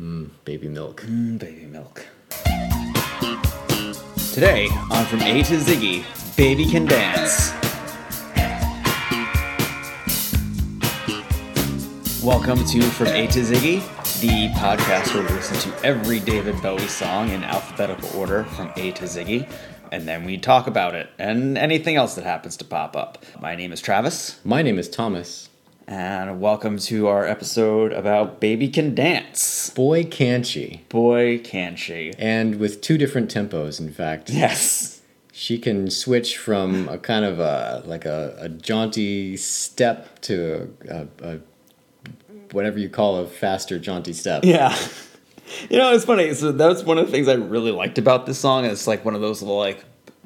Mmm, baby milk. Mm, baby milk. Today on From A to Ziggy, Baby Can Dance. Welcome to From A to Ziggy, the podcast where we listen to every David Bowie song in alphabetical order from A to Ziggy, and then we talk about it and anything else that happens to pop up. My name is Travis, My name is Thomas. And welcome to our episode about Baby Can Dance. Boy, can she. Boy, can she. And with two different tempos, in fact. Yes. She can switch from a kind of a, like a, a jaunty step to a, a, whatever you call a faster jaunty step. Yeah. You know, it's funny. So that was one of the things I really liked about this song. It's like one of those little like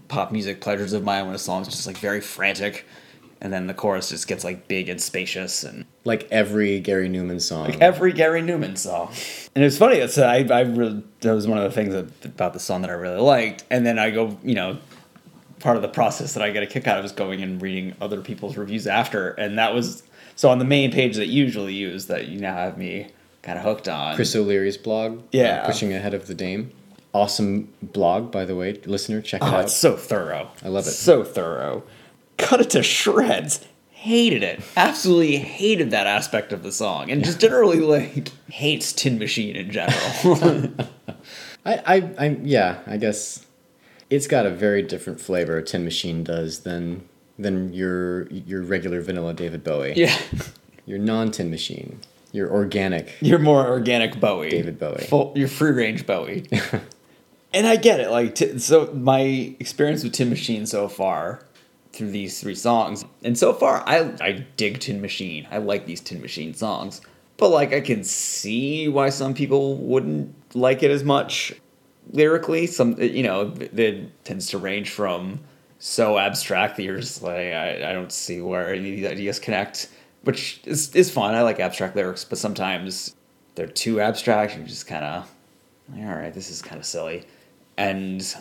pop music pleasures of mine when a song's just like very frantic, and then the chorus just gets like big and spacious and Like every Gary Numan song. like every Gary Numan song. And it's funny. It's I I really that was one of the things that, about the song that I really liked. And then I go, you know, part of the process that I get a kick out of is going and reading other people's reviews after, and that was so on the main page that you usually use that you now have me kind of hooked on. Chris O'Leary's blog. uh, Yeah. Pushing Ahead of the Dame. Awesome blog, by the way. Listener, check it Oh, out. it's so thorough. I love it. So thorough. Cut it to shreds. Hated it. Absolutely hated that aspect of the song, and just generally like hates Tin Machine in general. I, I, I, yeah, I guess it's got a very different flavor. Tin Machine does than than your your regular vanilla David Bowie. yeah, Your non Tin Machine. Your organic. you're more organic Bowie, David Bowie. Full, you're free range Bowie. and I get it. Like, t- so my experience with Tin Machine so far through these three songs, and so far I I dig Tin Machine. I like these Tin Machine songs, but like I can see why some people wouldn't like it as much lyrically. Some you know it tends to range from so abstract that you're just like I, I don't see where any of these ideas connect, which is is fun. I like abstract lyrics, but sometimes they're too abstract. You're just kind of all right. This is kind of silly, and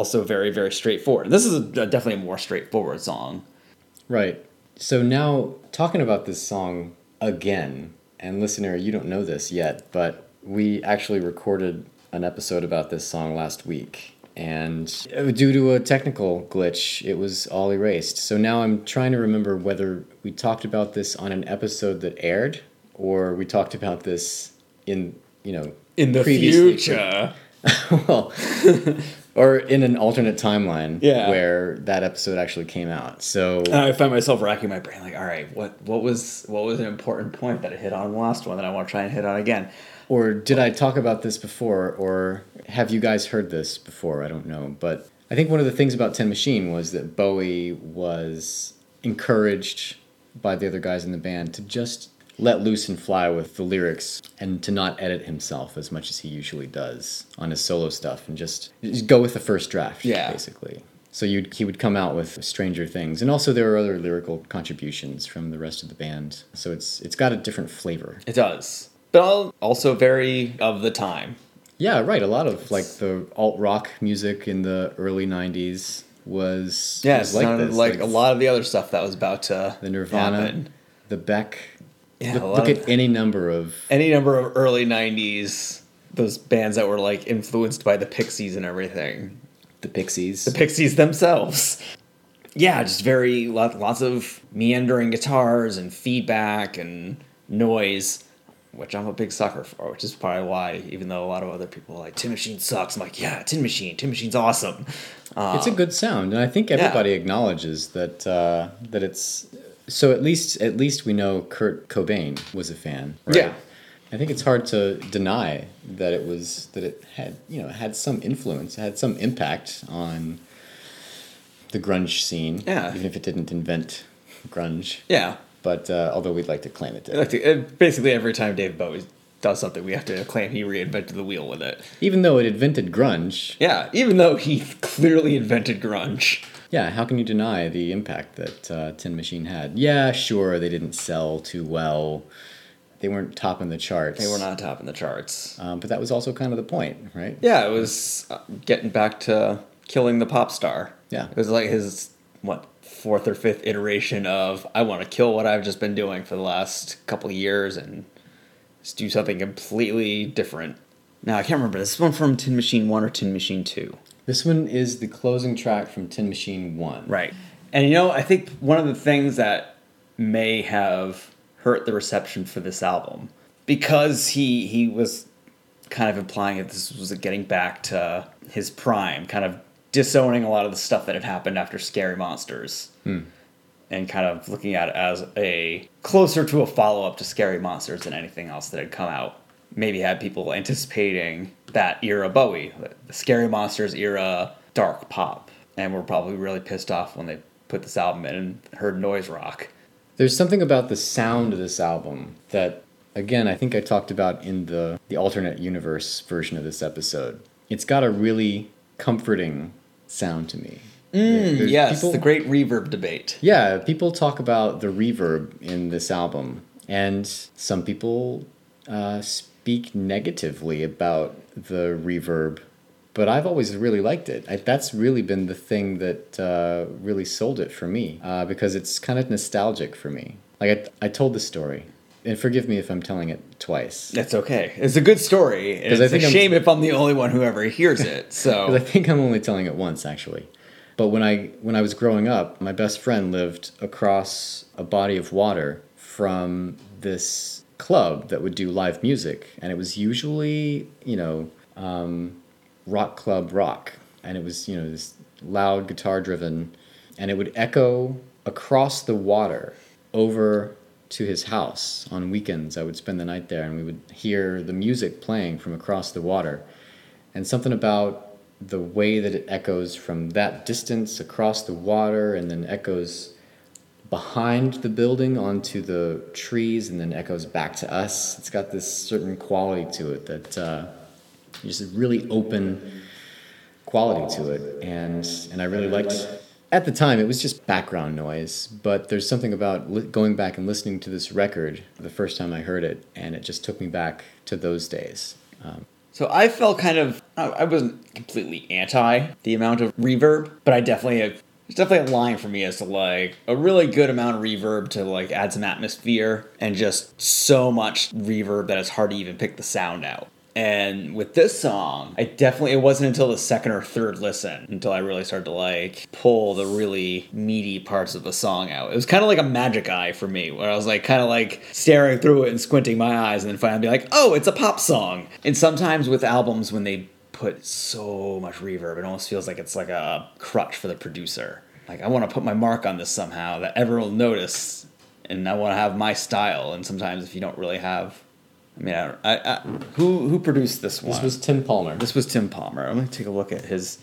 also very very straightforward. This is a, definitely a more straightforward song. Right. So now talking about this song again, and listener, you don't know this yet, but we actually recorded an episode about this song last week. And due to a technical glitch, it was all erased. So now I'm trying to remember whether we talked about this on an episode that aired or we talked about this in, you know, In the future, well, or in an alternate timeline Yeah. where that episode actually came out. So And I find myself racking my brain, like, all right, what what was what was an important point that I hit on last one that I want to try and hit on again? Or did I talk about this before, or have you guys heard this before? I don't know. But I think one of the things about Tin Machine was that Bowie was encouraged by the other guys in the band to just let loose and fly with the lyrics and to not edit himself as much as he usually does on his solo stuff and just, just go with the first draft, Yeah. basically. So you'd, he would come out with Stranger Things. And also there are other lyrical contributions from the rest of the band. So it's it's got a different flavor. It does, but also very of the time. Yeah, right. A lot of like the alt rock music in the early '90s was Yeah, was like this. like, a lot of the other stuff that was about to the Nirvana, happen. the Beck. Yeah, look look at any number of any number of early '90s those bands that were like influenced by the Pixies and everything. the Pixies. the Pixies themselves. Yeah, just very lot, lots of meandering guitars and feedback and noise, which I'm a big sucker for. Which is probably why, even though a lot of other people are like Tin Machine sucks, I'm like, yeah, Tin Machine, Tin Machine's awesome. Uh, it's a good sound, and I think everybody acknowledges that uh, that it's. So at least at least we know Kurt Cobain was a fan. Right? Yeah. I think it's hard to deny that it was that it had you know had some influence, had some impact on the grunge scene. Yeah. Even if it didn't invent grunge. yeah, But uh, although we'd like to claim it did. like to, uh, basically every time Dave Bowie does something, we have to claim he reinvented the wheel with it. Even though it invented grunge, Yeah, even though he clearly invented grunge. Yeah, how can you deny the impact that uh, Tin Machine had? Yeah, sure, they didn't sell too well. They weren't topping the charts. They were not topping the charts. Um, but that was also kind of the point, right? Yeah, it was uh, getting back to killing the pop star. Yeah. It was like his, what, fourth or fifth iteration of, I want to kill what I've just been doing for the last couple of years and do something completely different. Now I can't remember. This one from Tin Machine One or Tin Machine Two. This one is the closing track from Tin Machine 1. Right. And you know, I think one of the things that may have hurt the reception for this album because he he was kind of implying that this was getting back to his prime, kind of disowning a lot of the stuff that had happened after Scary Monsters. Hmm. And kind of looking at it as a closer to a follow up to Scary Monsters than anything else that had come out. Maybe had people anticipating that era Bowie, the Scary Monsters era dark pop. And were probably really pissed off when they put this album in and heard noise rock. There's something about the sound of this album that, again, I think I talked about in the, the alternate universe version of this episode. It's got a really comforting sound to me. There's yes, people- the great reverb debate. Yeah, people talk about the reverb in this album, and some people uh, speak negatively about the reverb, but I've always really liked it. I, that's really been the thing that uh, really sold it for me uh, because it's kind of nostalgic for me. Like I, I told the story, and forgive me if I'm telling it twice. That's okay. It's a good story. It's I a think I'm- shame if I'm the only one who ever hears it. So I think I'm only telling it once, actually. But when I when I was growing up, my best friend lived across a body of water from this club that would do live music, and it was usually you know um, rock club rock, and it was you know this loud guitar driven, and it would echo across the water over to his house on weekends. I would spend the night there, and we would hear the music playing from across the water and something about the way that it echoes from that distance across the water and then echoes behind the building onto the trees and then echoes back to us. It's got this certain quality to it that uh, just a really open quality to it, and and I really liked. At the time, it was just background noise, but there's something about li- going back and listening to this record the first time I heard it, and it just took me back to those days. Um, so I felt kind of I wasn't completely anti the amount of reverb, but I definitely there's definitely a line for me as to like a really good amount of reverb to like add some atmosphere and just so much reverb that it's hard to even pick the sound out. And with this song, I definitely it wasn't until the second or third listen until I really started to like pull the really meaty parts of the song out. It was kind of like a magic eye for me, where I was like kind of like staring through it and squinting my eyes, and then finally be like, oh, it's a pop song. And sometimes with albums when they put so much reverb, it almost feels like it's like a crutch for the producer. Like I want to put my mark on this somehow that everyone will notice, and I want to have my style. And sometimes if you don't really have, I mean, I, I, I who who produced this one? this was Tim Palmer. This was Tim Palmer. I'm gonna take a look at his.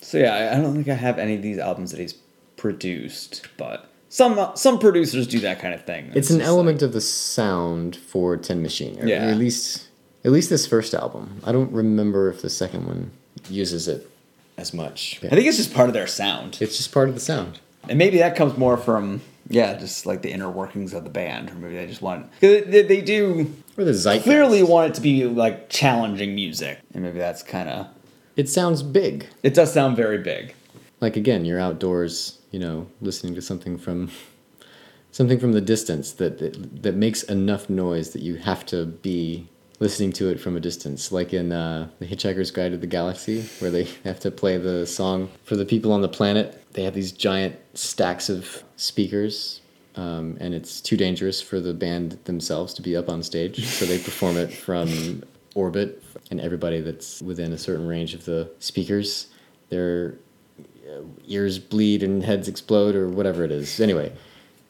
So yeah, I, I don't think I have any of these albums that he's produced, but some some producers do that kind of thing. It's an just element of the sound for Tin Machine, or Yeah. at least at least this first album. I don't remember if the second one uses it as much. I think it's just part of their sound, It's just part of the sound. and maybe that comes more from yeah, just like the inner workings of the band, or maybe they just want they, they do Or the zeitgeist. clearly want it to be like challenging music, and maybe that's kind of it sounds big. it does sound very big. Like again, you're outdoors, you know, listening to something from something from the distance that that, that makes enough noise that you have to be listening to it from a distance. Like in uh, the Hitchhiker's Guide to the Galaxy, where they have to play the song for the people on the planet. They have these giant stacks of speakers. Um, and it's too dangerous for the band themselves to be up on stage, so they perform it from orbit, and everybody that's within a certain range of the speakers, their uh, ears bleed and heads explode or whatever it is. Anyway,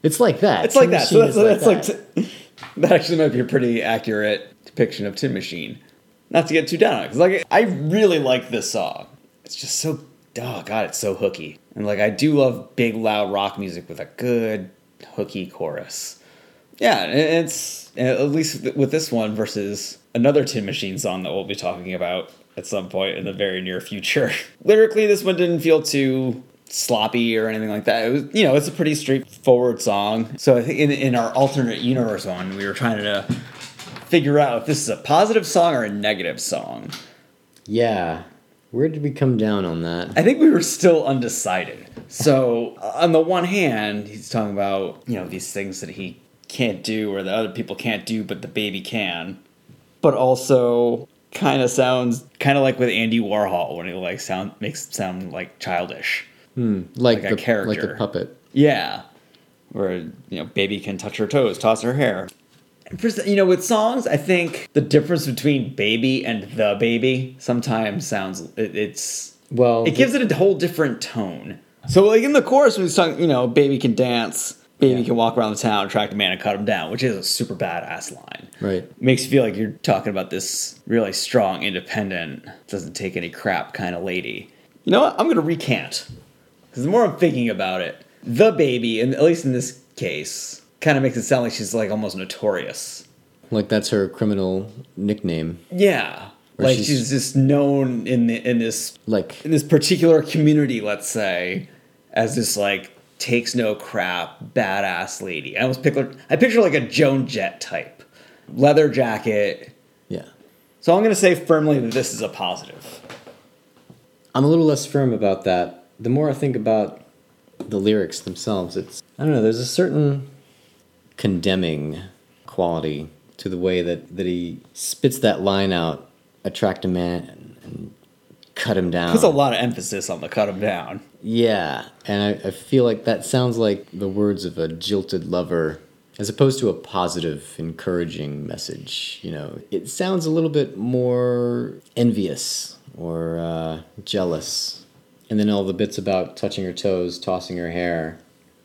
it's like that. It's like that. So that's, that. like, that actually might be a pretty accurate depiction of Tin Machine. Not to get too down on it, because like I really like this song. It's just so oh god, it's so hooky, and like I do love big loud rock music with a good hooky chorus. Yeah, it's at least with this one versus another Tin Machine song that we'll be talking about at some point in the very near future. Lyrically, this one didn't feel too sloppy or anything like that. It was, you know, it's a pretty straightforward song. So I think in, in our alternate universe one, we were trying to figure out if this is a positive song or a negative song. Yeah. Where did we come down on that? I think we were still undecided. So on the one hand, he's talking about you know these things that he can't do or that other people can't do, but the baby can. But also kind of sounds kind of like with Andy Warhol when he like sound makes it sound like childish. Hmm, like, Like a the like the character. puppet. Yeah, where you know baby can touch her toes, toss her hair. For, you know, with songs, I think the difference between baby and the baby sometimes sounds it, it's Well, it gives it a whole different tone. So, like in the chorus, when he's talking, you know, baby can dance, baby Yeah. can walk around the town, attract a man, and cut him down, which is a super badass line. right. Makes you feel like you're talking about this really strong, independent, doesn't take any crap kind of lady. You know what? I'm gonna recant because the more I'm thinking about it, the baby, and at least in this case, kind of makes it sound like she's like almost notorious. Like that's her criminal nickname. Yeah, like she's- she's, just known in the in this Like in this particular community, let's say, as this like takes no crap, badass lady. I almost picture I picture like a Joan Jett type, leather jacket. yeah. So I'm gonna say firmly that this is a positive. I'm a little less firm about that. The more I think about the lyrics themselves, it's I don't know. There's a certain condemning quality to the way that that he spits that line out, attract a man and, cut him down. Puts a lot of emphasis on the cut him down. Yeah, and I, I feel like that sounds like the words of a jilted lover as opposed to a positive, encouraging message. You know, it sounds a little bit more envious or uh, jealous. And then all the bits about touching her toes, tossing her hair,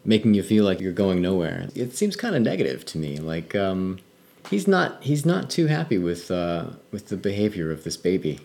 making you feel like you're going nowhere. It seems kind of negative to me. Like, um, he's not he's not too happy with uh, with the behavior of this baby.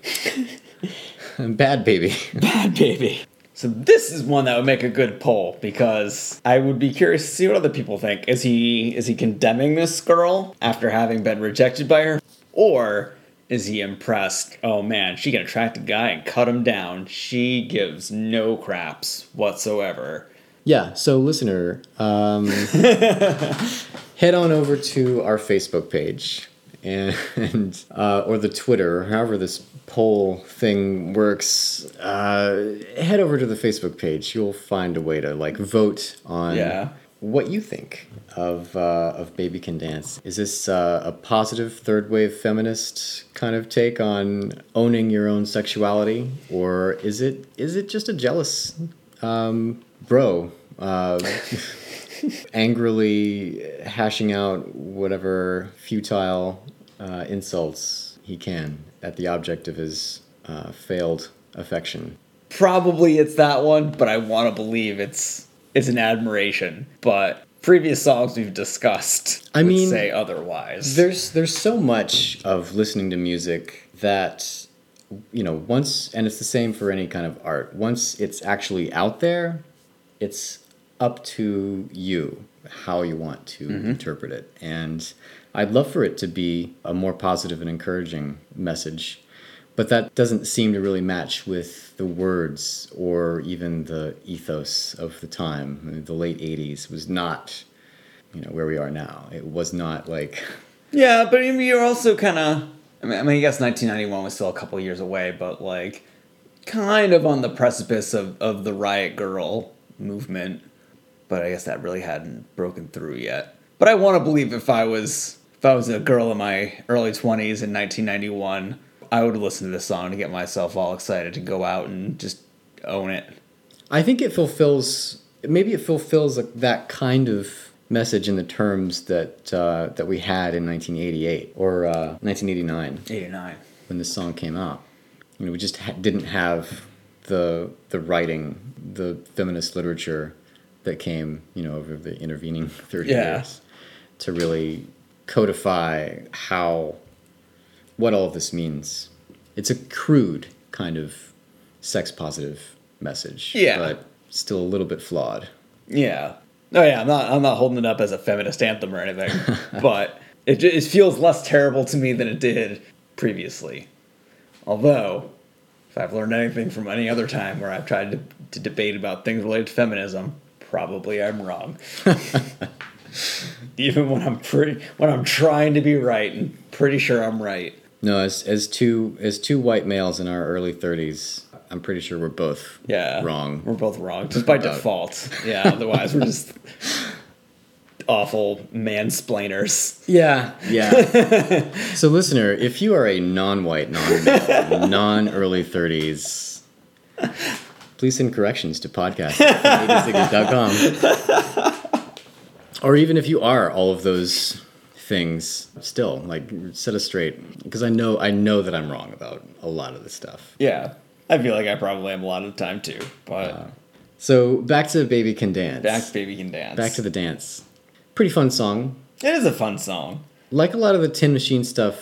Bad baby. Bad baby. So this is one that would make a good poll because I would be curious to see what other people think. Is he is he condemning this girl after having been rejected by her, or is he impressed? Oh man, she can attract a guy and cut him down. She gives no craps whatsoever. Yeah, so listener, um, head on over to our Facebook page and, and uh, or the Twitter, or however this poll thing works. Uh, head over to the Facebook page. You'll find a way to like vote on Yeah. What you think of uh, of Baby Can Dance. Is this uh, a positive third wave feminist kind of take on owning your own sexuality, or is it is it just a jealous um, bro uh, angrily hashing out whatever futile uh, insults he can at the object of his uh, failed affection? Probably it's that one, but I want to believe it's it's an admiration. But previous songs we've discussed, I would mean, say otherwise. There's there's so much of listening to music that you know once and it's the same for any kind of art. Once it's actually out there, it's up to you how you want to mm-hmm. interpret it. And I'd love for it to be a more positive and encouraging message. But that doesn't seem to really match with the words or even the ethos of the time. I mean, the late 80s was not, you know, where we are now. It was not like Yeah, but you're also kind of. I mean, I mean, I guess 1991 was still a couple years away, but like, kind of on the precipice of, of the Riot Grrrl movement. But I guess that really hadn't broken through yet. But I want to believe if I was if I was a girl in my early 20s in 1991, I would listen to this song to get myself all excited to go out and just own it. I think it fulfills maybe it fulfills that kind of message in the terms that uh, that we had in 1988 or uh, 1989 89. when this song came out. You know, we just ha- didn't have the the writing, the feminist literature that came, you know, over the intervening 30 Yeah. years to really codify how what all of this means. It's a crude kind of sex positive message, Yeah. but still a little bit flawed. Yeah. Oh yeah, I'm not. I'm not holding it up as a feminist anthem or anything, but it it feels less terrible to me than it did previously. Although, if I've learned anything from any other time where I've tried to, to debate about things related to feminism, probably I'm wrong. Even when I'm pretty, when I'm trying to be right, and pretty sure I'm right. No, as as two as two white males in our early 30s, I'm pretty sure we're both Yeah, wrong. We're both wrong, just by About- default. Yeah, otherwise we're just. awful mansplainers. Yeah, yeah. so, listener, if you are a non-white, non non-early thirties, please send corrections to podcast at Or even if you are all of those things, still like set us straight because I know I know that I'm wrong about a lot of the stuff. Yeah, I feel like I probably am a lot of the time too. But Uh, so back to Baby Can Dance. back, baby can dance. Back to the dance. Pretty fun song. It is a fun song. Like a lot of the Tin Machine stuff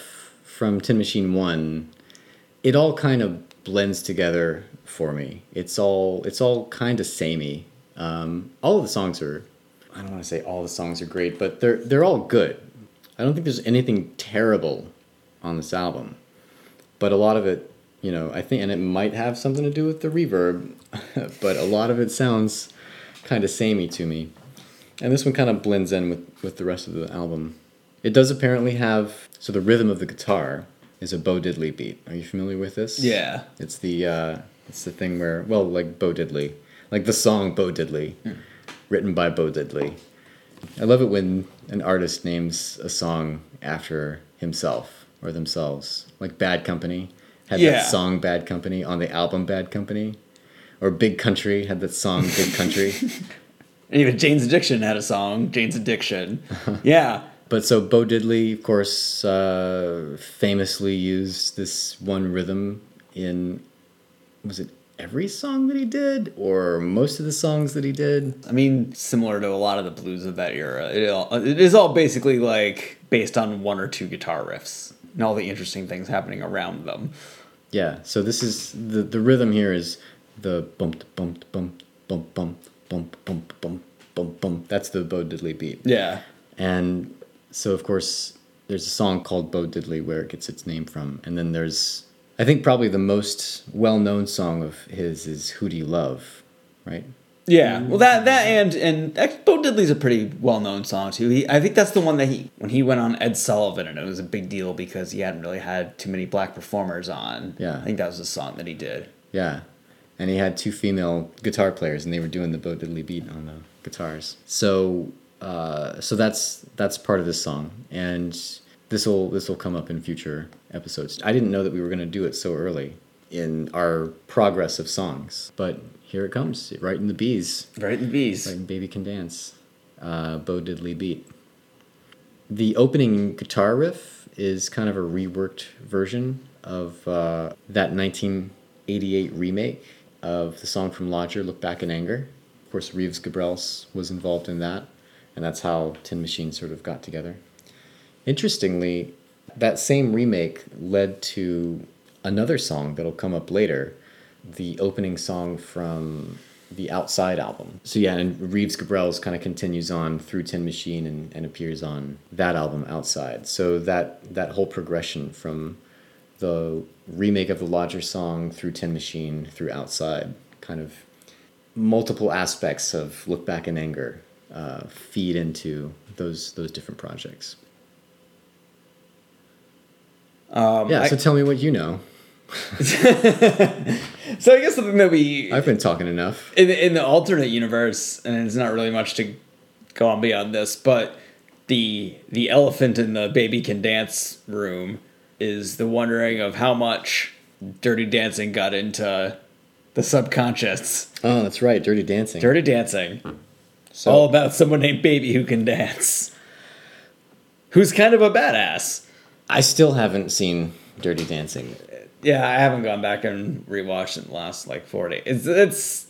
from Tin Machine 1, it all kind of blends together for me. It's all it's all kind of samey. Um, all of the songs are I don't want to say all the songs are great, but they're they're all good. I don't think there's anything terrible on this album. But a lot of it, you know, I think and it might have something to do with the reverb, but a lot of it sounds kind of samey to me. And this one kind of blends in with, with the rest of the album. It does apparently have so the rhythm of the guitar is a Bo Diddley beat. Are you familiar with this? Yeah. It's the uh, it's the thing where well like Bo Diddley, like the song Bo Diddley, written by Bo Diddley. I love it when an artist names a song after himself or themselves. Like Bad Company had Yeah. that song Bad Company on the album Bad Company, or Big Country had that song Big Country. And even Jane's Addiction had a song, Jane's Addiction. yeah. But so Bo Diddley, of course, uh, famously used this one rhythm in was it every song that he did, or most of the songs that he did? I mean, similar to a lot of the blues of that era, it, all, it is all basically like based on one or two guitar riffs and all the interesting things happening around them. Yeah. So this is the the rhythm here is the bump bump bump bump bump bump bump bump bump bump. That's the Bo Diddley beat. Yeah. And so, of course, there's a song called Bo Diddley where it gets its name from. And then there's, I think, probably the most well known song of his is Who Do You Love, right? Yeah, well, that that and and Bo Diddley's a pretty well known song too. He, I think that's the one that he when he went on Ed Sullivan, and it was a big deal because he hadn't really had too many black performers on. Yeah. I think that was the song that he did. Yeah. And he had two female guitar players, and they were doing the Bo Diddley beat on the guitars. So, uh, so that's that's part of this song, and this will this will come up in future episodes. I didn't know that we were going to do it so early in our progress of songs, but here it comes, right in the bees, Right in the bees. right in Baby Can Dance, uh, Bo Diddley beat. The opening guitar riff is kind of a reworked version of uh, that 1988 remake of the song from Lodger, Look Back in Anger. Of course, Reeves Gabrels was involved in that, and that's how Tin Machine sort of got together. Interestingly, that same remake led to another song that'll come up later, the opening song from the Outside album. So yeah, and Reeves Gabrels kind of continues on through Tin Machine and, and appears on that album Outside. So that that whole progression from the remake of the Lodger song through Tin Machine through Outside, kind of multiple aspects of Look Back in Anger uh, feed into those those different projects. Um, Yeah, I- so tell me what you know. so I guess something that we I've been talking enough. in the, in the alternate universe, and it's not really much to go on beyond this, but the the elephant in the baby can dance room is the wondering of how much Dirty Dancing got into the subconscious. Oh, that's right, Dirty Dancing. Dirty Dancing, so, all about someone named Baby who can dance, who's kind of a badass. I still haven't seen Dirty Dancing. Yeah, I haven't gone back and rewatched it in the last like four days. It's it's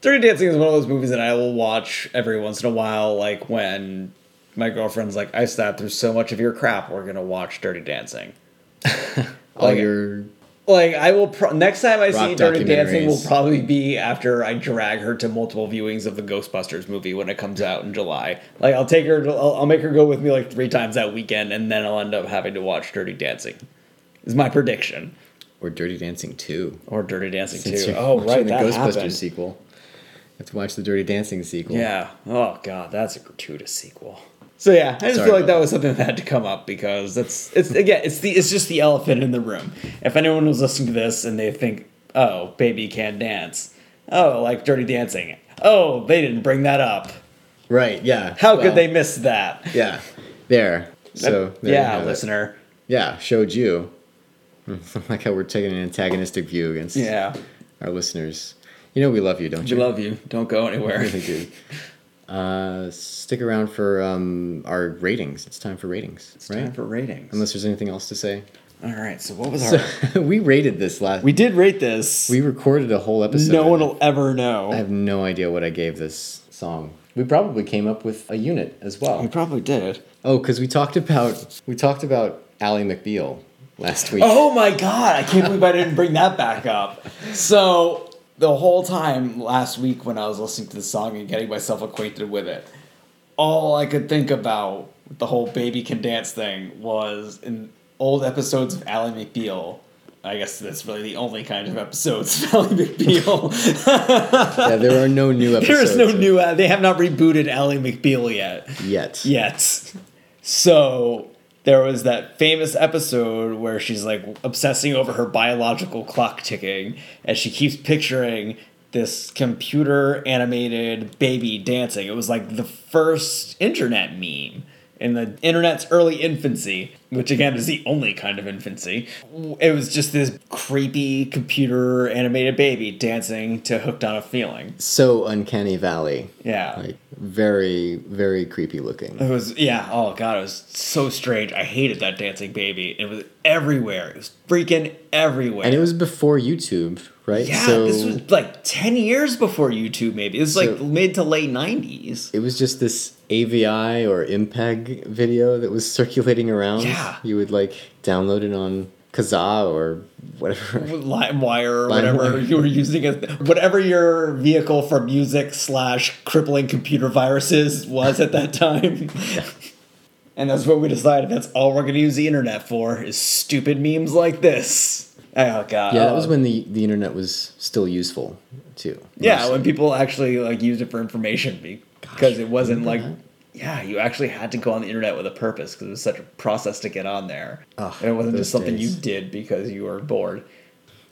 Dirty Dancing is one of those movies that I will watch every once in a while, like when my girlfriend's like, "I sat through so much of your crap. We're gonna watch Dirty Dancing." All Like- your Like I will pro- next time I see Dirty Dancing will probably be after I drag her to multiple viewings of the Ghostbusters movie when it comes out in July. Like I'll take her, to, I'll, I'll make her go with me like three times that weekend, and then I'll end up having to watch Dirty Dancing. Is my prediction. or Dirty Dancing Two. Or Dirty Dancing Since you're Oh, right, the that Ghostbusters happened. sequel. You have to watch the Dirty Dancing sequel. Yeah. Oh god, that's a gratuitous sequel. So yeah, I just Sorry feel like that that. was something that had to come up because that's it's again it's the it's just the elephant in the room. If anyone was listening to this and they think, oh, baby can dance, oh, like Dirty Dancing, oh, they didn't bring that up. Right. Yeah. How Well, could they miss that? Yeah. There. So there yeah, have it. listener. Yeah, showed you. like how we're taking an antagonistic view against Yeah, our listeners. You know we love you, don't we you? love you. Don't go We anywhere. really do. Uh, stick around for um, our ratings. It's time for ratings, It's right? time for ratings. Unless there's anything else to say. All right. So what was our? We rated this last. we did rate this. we recorded a whole episode. no one will ever know. I have no idea what I gave this song. We probably came up with a unit as well. we probably did. Oh, because we talked about we talked about Ally McBeal last week. Oh my god! I can't believe I didn't bring that back up. So the whole time last week when I was listening to the song and getting myself acquainted with it, all I could think about with the whole baby can dance thing was in old episodes of Ally McBeal. I guess that's really the only kind of episodes of Ally McBeal. Yeah, there are no new episodes. there is no new. Uh, they have not rebooted Ally McBeal yet. yet. Yet. So there was that famous episode where she's like obsessing over her biological clock ticking and she keeps picturing this computer animated baby dancing. It was like the first internet meme in the internet's early infancy, which again is the only kind of infancy. It was just this creepy computer animated baby dancing to Hooked on a Feeling. So uncanny valley. Yeah. Like very very creepy looking. It was yeah. Oh god, it was so strange. I hated that dancing baby. It was everywhere. It was freaking everywhere. And it was before YouTube, right? yeah. so this was like ten years before YouTube. Maybe it was like mid to late nineties. it was just this AVI or MPEG video that was circulating around. Yeah. You would like download it on Kazaa or whatever. LimeWire or LimeWire. whatever you were using it, whatever your vehicle for music slash crippling computer viruses was at that time. And that's what we decided. That's all we're going to use the internet for is stupid memes like this. Oh god. Yeah, that was when the, the internet was still useful too. Yeah, Mostly. when people actually like used it for information be- because it wasn't like yeah, you actually had to go on the internet with a purpose because it was such a process to get on there, and it wasn't just something days. you did because you were bored.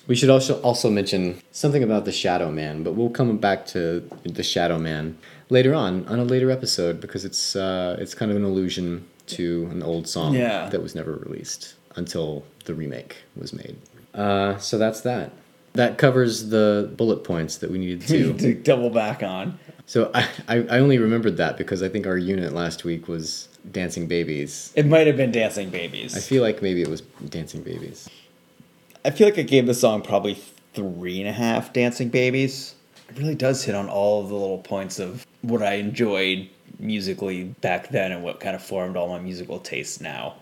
We should also also mention something about the Shadow Man, but we'll come back to the Shadow Man later on on a later episode because it's uh, it's kind of an allusion to an old song Yeah. that was never released until the remake was made. Uh, so that's that. That covers the bullet points that we needed to. to double back on. so I, I I only remembered that because I think our unit last week was Dancing Babies. It might have been Dancing Babies. I feel like maybe it was Dancing Babies. I feel like I gave the song probably three and a half dancing babies. It really does hit on all of the little points of what I enjoyed musically back then and what kind of formed all my musical tastes now.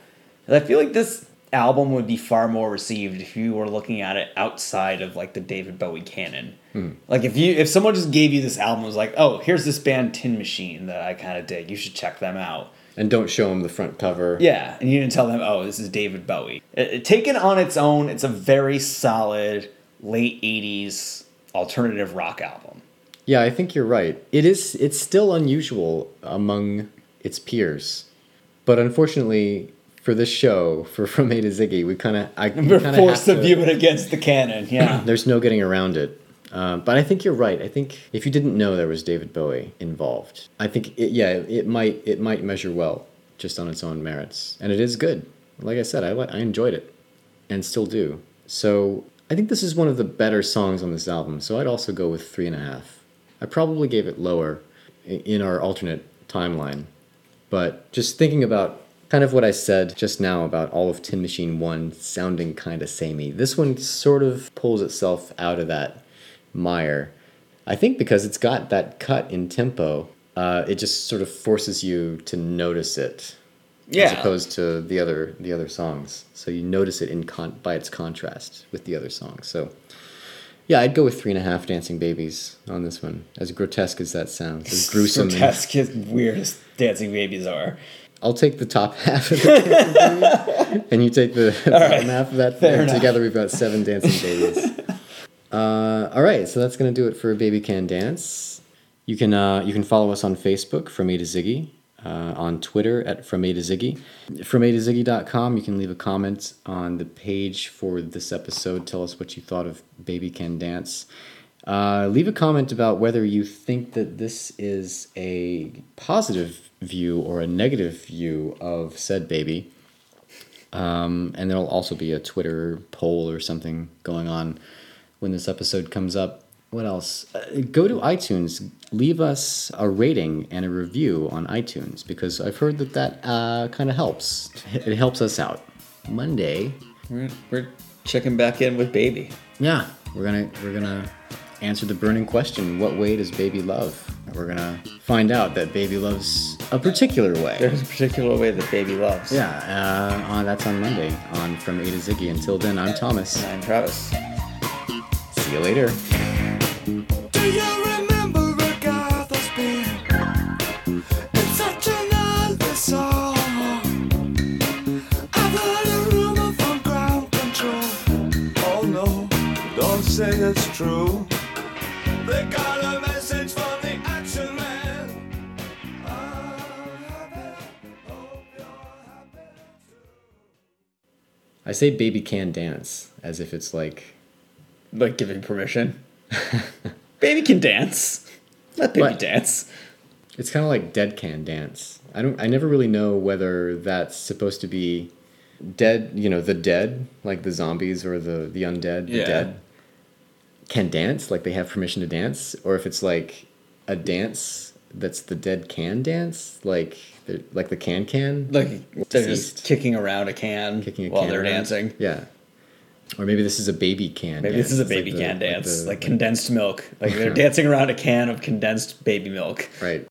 And I feel like this album would be far more received if you were looking at it outside of like the David Bowie canon. Hmm. Like if you if someone just gave you this album was like, "Oh, here's this band Tin Machine that I kind of dig. You should check them out." And don't show them the front cover. Yeah, and you didn't tell them, oh, this is David Bowie. It, it- taken on its own, it's a very solid late 80s alternative rock album. Yeah, I think you're right. It is. It's still unusual among its peers, but unfortunately for this show, for From A to Ziggy, we kind of I we We're forced to have view it against the canon, yeah. There's no getting around it. Um, but I think you're right. I think if you didn't know there was David Bowie involved, I think it, yeah, it might it might measure well just on its own merits, and it is good. Like I said, I I enjoyed it, and still do. So I think this is one of the better songs on this album. So I'd also go with three and a half. I probably gave it lower in our alternate timeline, but just thinking about kind of what I said just now about all of Tin Machine 1 sounding kind of samey, this one sort of pulls itself out of that mire. I think because it's got that cut in tempo, uh, it just sort of forces you to notice it. Yeah. As opposed to the other the other songs, so you notice it in con- by its contrast with the other songs. So, yeah, I'd go with three and a half dancing babies on this one. As grotesque as that sounds, as gruesome. and- Grotesque as weird as Dancing Babies are. I'll take the top half of the and you take the bottom half of that. Fair enough. together, we've got seven dancing babies. uh, all right, so that's gonna do it for Baby Can Dance. You can uh, you can follow us on Facebook from A to Ziggy, uh, on Twitter at from A to Ziggy, from A to Ziggy.com. You can leave a comment on the page for this episode. Tell us what you thought of Baby Can Dance. Uh, leave a comment about whether you think that this is a positive view or a negative view of said baby. Um, and there'll also be a Twitter poll or something going on when this episode comes up. What else? Uh, go to iTunes, leave us a rating and a review on iTunes because I've heard that that uh, kind of helps. It helps us out. Monday, We're, we're checking back in with baby. yeah, we're gonna we're gonna answer the burning question: What way does baby love? We're gonna find out that baby loves a particular way. There's a particular way that baby loves. Yeah, uh, on, that's on Monday on From A to Ziggy. Until then, I'm Thomas. And I'm Travis. See you later. Do you remember I say baby can dance as if it's like. Like giving permission. baby can dance. Let baby What? dance. It's kind of like dead can dance. I don't. I never really know whether that's supposed to be dead. You know, the dead, like the zombies or the the undead, the Yeah. dead, can dance. Like they have permission to dance, or if it's like a dance that's the dead can dance, like like the can can, Like they're just kicking around a can kicking a while can they're around. dancing. Yeah. Or maybe this is a baby can. Maybe dance. this is a It's like baby the- can like dance, the- like condensed milk. Like they're dancing around a can of condensed baby milk. Right.